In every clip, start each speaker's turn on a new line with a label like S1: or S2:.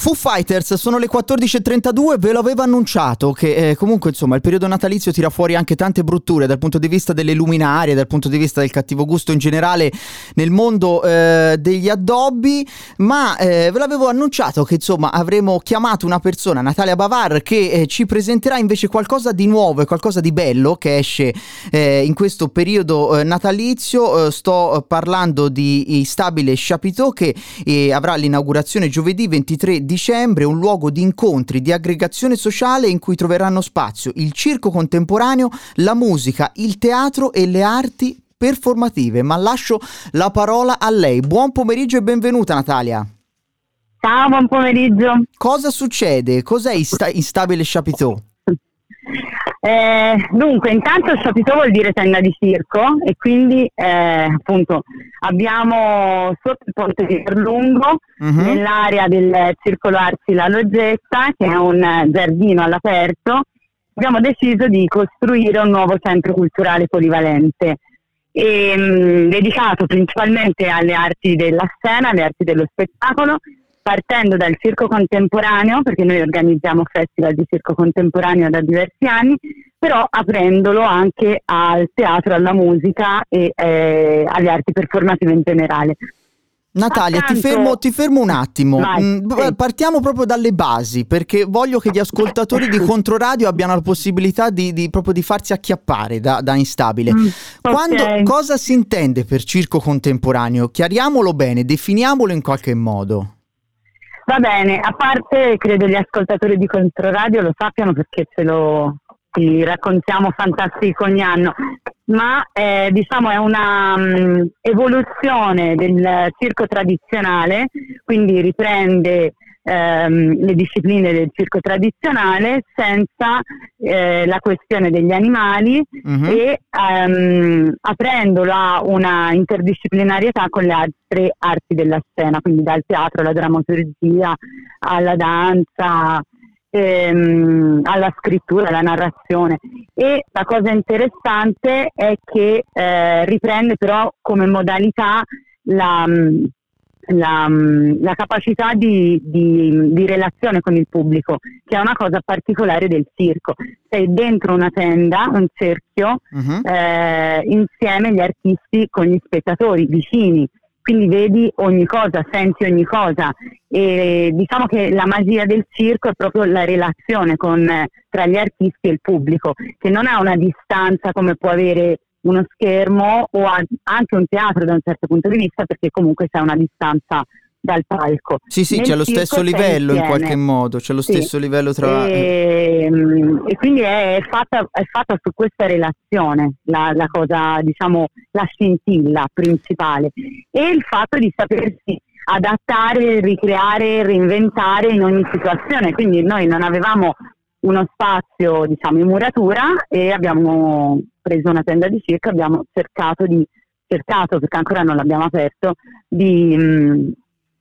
S1: Foo Fighters sono le 14.32, ve l'avevo annunciato che eh, comunque insomma il periodo natalizio tira fuori anche tante brutture dal punto di vista delle luminarie, dal punto di vista del cattivo gusto in generale nel mondo eh, degli addobbi, ma eh, ve l'avevo annunciato che insomma avremo chiamato una persona, Natalia Bavar, che eh, ci presenterà invece qualcosa di nuovo e qualcosa di bello che esce eh, in questo periodo eh, natalizio. sto parlando di Stabile Chapiteau che avrà l'inaugurazione giovedì 23 dicembre un luogo di incontri, di aggregazione sociale in cui troveranno spazio il circo contemporaneo, la musica, il teatro e le arti performative. Ma lascio la parola a lei. Buon pomeriggio e benvenuta Natalia.
S2: Ciao, buon pomeriggio.
S1: Cosa succede? Cos'è Instabile Chapiteau?
S2: Eh, dunque, intanto il Chapiteau vuol dire tenda di circo e quindi eh, appunto abbiamo sotto il ponte di Perlungo, uh-huh. nell'area del Circolo Arsi La Loggetta, che è un giardino all'aperto, abbiamo deciso di costruire un nuovo centro culturale polivalente. E, mh, mm, dedicato principalmente alle arti della scena, alle arti dello spettacolo, partendo dal circo contemporaneo, perché noi organizziamo festival di circo contemporaneo da diversi anni, però aprendolo anche al teatro, alla musica e eh, alle arti performative in generale.
S1: Natalia, Accanto... ti, fermo, ti, fermo, un attimo. Vai, mm, sì. Partiamo proprio dalle basi, perché voglio che gli ascoltatori di Controradio abbiano la possibilità di, di, proprio di farsi acchiappare da, da instabile. Mm, Quando, okay. Cosa si intende per circo contemporaneo? Chiariamolo bene, definiamolo in qualche modo.
S2: Va bene, a parte credo gli ascoltatori di Controradio lo sappiano perché ce lo raccontiamo fantastico ogni anno, ma eh, diciamo è una um, evoluzione del circo tradizionale, quindi riprende ehm, le discipline del circo tradizionale senza eh, la questione degli animali uh-huh. e ehm, aprendolo a una interdisciplinarietà con le altre arti della scena, quindi dal teatro alla drammaturgia alla danza. Ehm, alla scrittura, alla narrazione e la cosa interessante è che eh, riprende però come modalità la, la, mm, la capacità di, di, di, relazione con il pubblico, che è una cosa particolare del circo. Sei dentro una tenda, un cerchio, uh-huh. eh, insieme gli artisti con gli spettatori vicini, quindi vedi ogni cosa, senti ogni cosa e diciamo che la magia del circo è proprio la relazione con, tra gli artisti e il pubblico, che non ha una distanza come può avere uno schermo o anche un teatro da un certo punto di vista perché comunque c'è una distanza dal palco.
S1: Sì, sì, Nel c'è lo stesso livello in qualche modo, c'è lo sì. stesso livello tra...
S2: E, ehm, e quindi è fatta, è fatta, su questa relazione la, la, cosa, diciamo, la scintilla principale e il fatto di sapersi adattare, ricreare, reinventare in ogni situazione. Quindi noi non avevamo uno spazio diciamo in muratura e abbiamo preso una tenda di circo abbiamo cercato di cercato perché ancora non l'abbiamo aperto di mh, mm,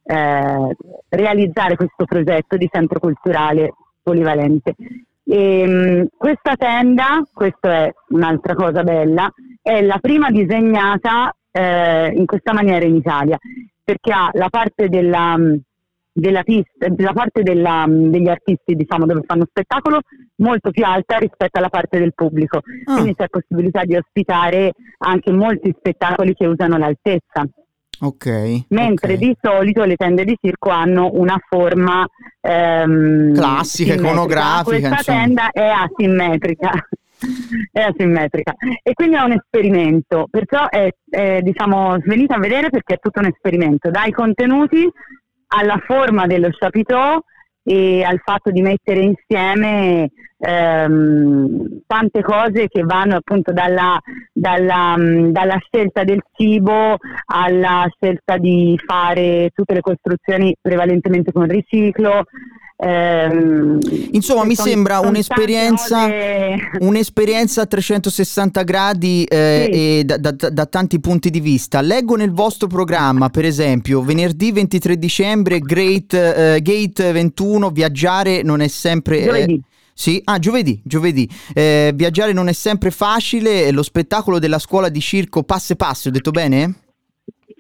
S2: eh, realizzare questo progetto di centro culturale polivalente. E, mh, mm, questa tenda questa è un'altra cosa bella è la prima disegnata eh, in questa maniera in Italia perché ha la parte della mh, mm, della, pista, della parte della, degli artisti diciamo, dove fanno spettacolo molto più alta rispetto alla parte del pubblico. Ah. Quindi c'è possibilità di ospitare anche molti spettacoli che usano l'altezza.
S1: Ok.
S2: Mentre
S1: okay.
S2: di solito le tende di circo hanno una forma ehm,
S1: classica, iconografica.
S2: Questa insomma. tenda è asimmetrica. è asimmetrica e quindi è un esperimento perciò è, è diciamo venite a vedere perché è tutto un esperimento dai contenuti alla forma dello chapiteau e al fatto di mettere insieme ehm, tante cose che vanno appunto dalla, dalla, dalla, scelta del cibo alla scelta di fare tutte le costruzioni prevalentemente con riciclo,
S1: Ehm, Insomma, mi sembra un'esperienza, un'esperienza, a 360 gradi eh, sì. da, da, da, tanti punti di vista. Leggo nel vostro programma, per esempio, venerdì 23 dicembre, Great, eh, Gate 21, viaggiare non è sempre...
S2: Eh,
S1: sì, ah, giovedì, giovedì. Eh, viaggiare non è sempre facile, lo spettacolo della scuola di circo Passe Passe, ho detto bene?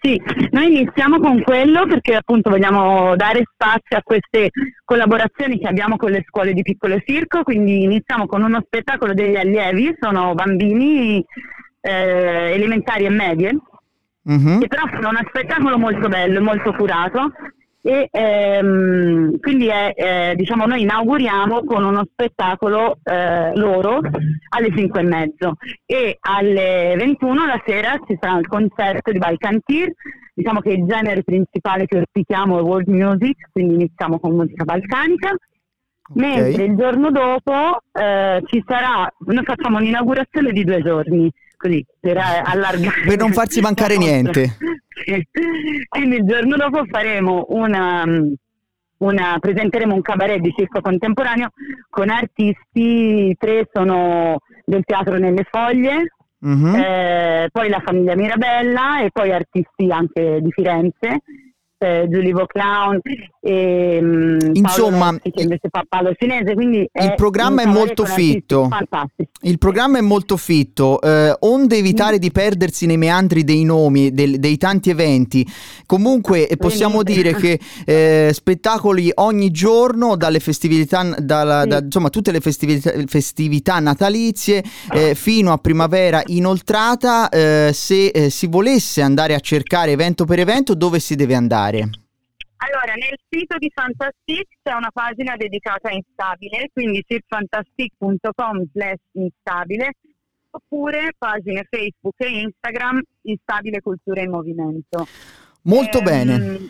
S2: Sì, noi iniziamo con quello perché appunto vogliamo dare spazio a queste collaborazioni che abbiamo con le scuole di piccolo circo, quindi iniziamo con uno spettacolo degli allievi, sono bambini eh, elementari e medie, mm-hmm. che però sono uno spettacolo molto bello, molto curato e ehm, quindi è, eh, diciamo noi inauguriamo con uno spettacolo eh, loro alle 5 e mezzo. E alle 21 la sera ci sarà il concerto di Balkantir diciamo che il genere principale che ospitiamo è world music quindi iniziamo con musica balcanica. Okay. mentre il giorno dopo eh, ci sarà noi facciamo un'inaugurazione di due giorni così per allargare
S1: per non farsi mancare niente
S2: quindi il giorno dopo faremo una, una, presenteremo un cabaret di circo contemporaneo con artisti, tre sono del teatro nelle foglie, mm-hmm. eh, poi la famiglia Mirabella e poi artisti anche di Firenze eh, Giulivo Clown e um,
S1: insomma
S2: Rossi, che invece fa quindi
S1: il programma è molto fitto. il programma è molto fitto. Eh, onde evitare mm. di perdersi nei meandri dei nomi del, dei tanti eventi. Comunque possiamo dire che eh, spettacoli ogni giorno dalle festività dalla, sì. da, insomma tutte le festività, festività natalizie eh, fino a primavera inoltrata eh, se eh, si volesse andare a cercare evento per evento dove si deve andare fare?
S2: Allora, nel sito di Fantastic c'è una pagina dedicata a Instabile, quindi sitfantastic.com slash instabile, oppure pagine Facebook e Instagram Instabile Cultura in Movimento.
S1: Molto ehm, bene.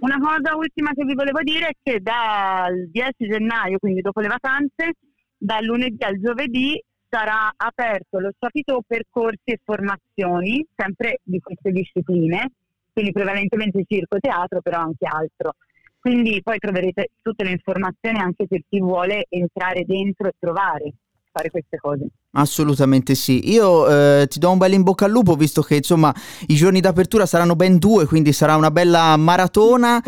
S2: Una cosa ultima che vi volevo dire è che dal 10 gennaio, quindi dopo le vacanze, dal lunedì al giovedì sarà aperto lo capitolo percorsi e formazioni, sempre di queste discipline, quindi prevalentemente circo e teatro, però anche altro. Quindi poi troverete tutte le informazioni anche per chi vuole entrare dentro e provare fare queste cose.
S1: Assolutamente sì. Io eh, ti do un bel in bocca al lupo, visto che insomma i giorni d'apertura saranno ben due, quindi sarà una bella maratona.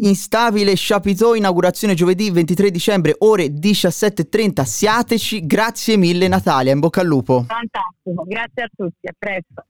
S1: Instabile Chapiteau, inaugurazione giovedì 23 dicembre, ore 17.30. Siateci, grazie mille Natalia, in bocca al lupo.
S2: Fantastico, grazie a tutti, a presto.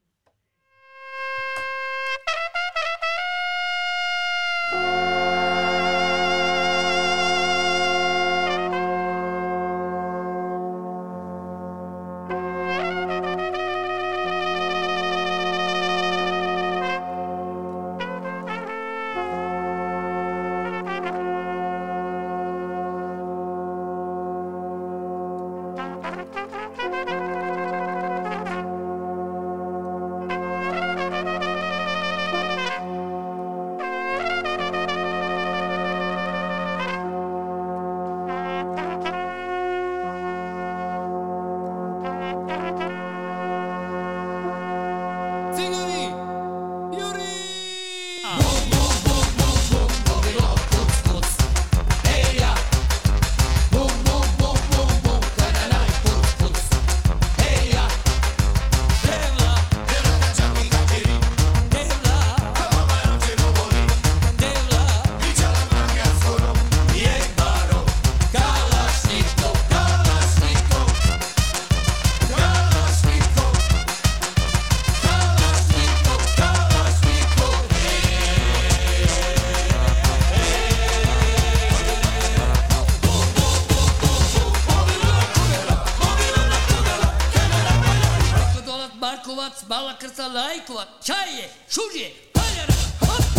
S3: Bakırsa layık var. Çay ye, şur ye, kal yarabbim.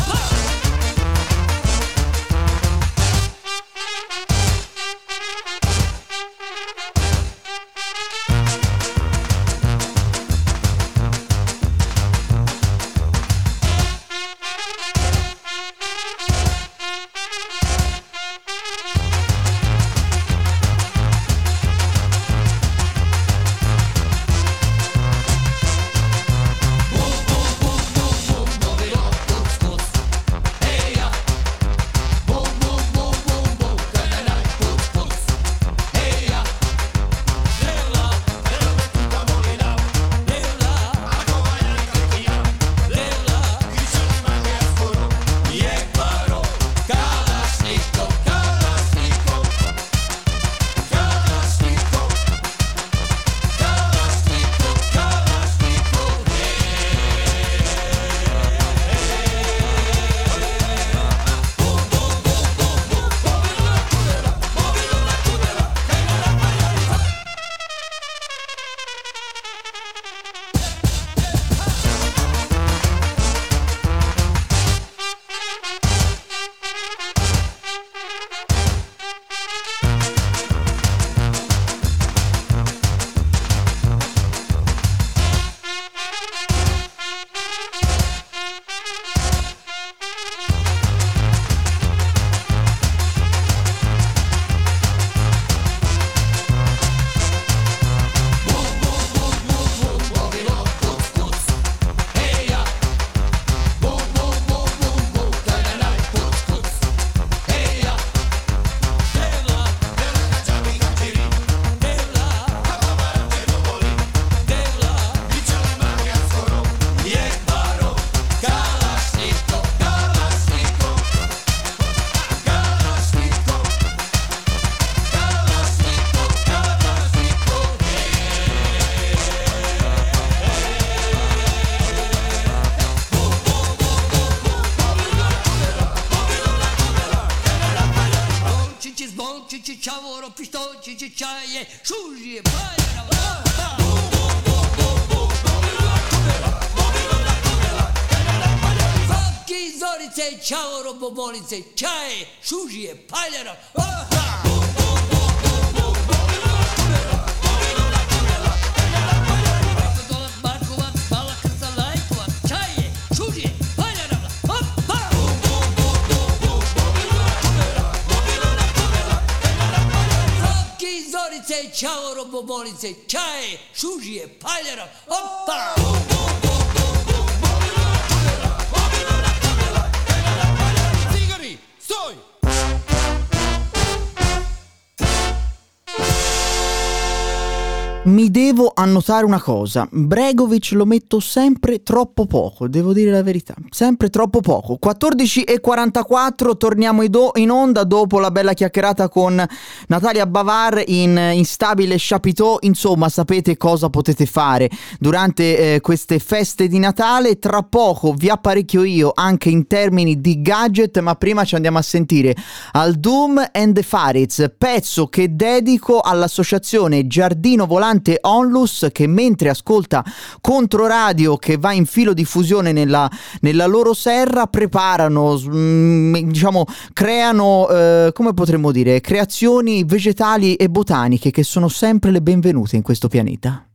S3: čavoro чае, шужије, šužije, Чао, робоболице, чае, шужије,
S4: čaje, опа! Бум, бум, бум.
S1: Mi devo annotare una cosa, Bregovic lo metto sempre troppo poco, devo dire la verità, sempre troppo poco. 14 e 44, torniamo in onda dopo la bella chiacchierata con Natalia Bavar in Instabile Chapiteau, insomma sapete cosa potete fare durante eh, queste feste di Natale, tra poco vi apparecchio io anche in termini di gadget, ma prima ci andiamo a sentire al Doom and the Fariz, pezzo che dedico all'associazione Giardino Volante Onlus che mentre ascolta Controradio che va in filo di fusione nella, nella loro serra preparano, mm, diciamo, creano, eh, come potremmo dire, creazioni vegetali e botaniche che sono sempre le benvenute in questo pianeta.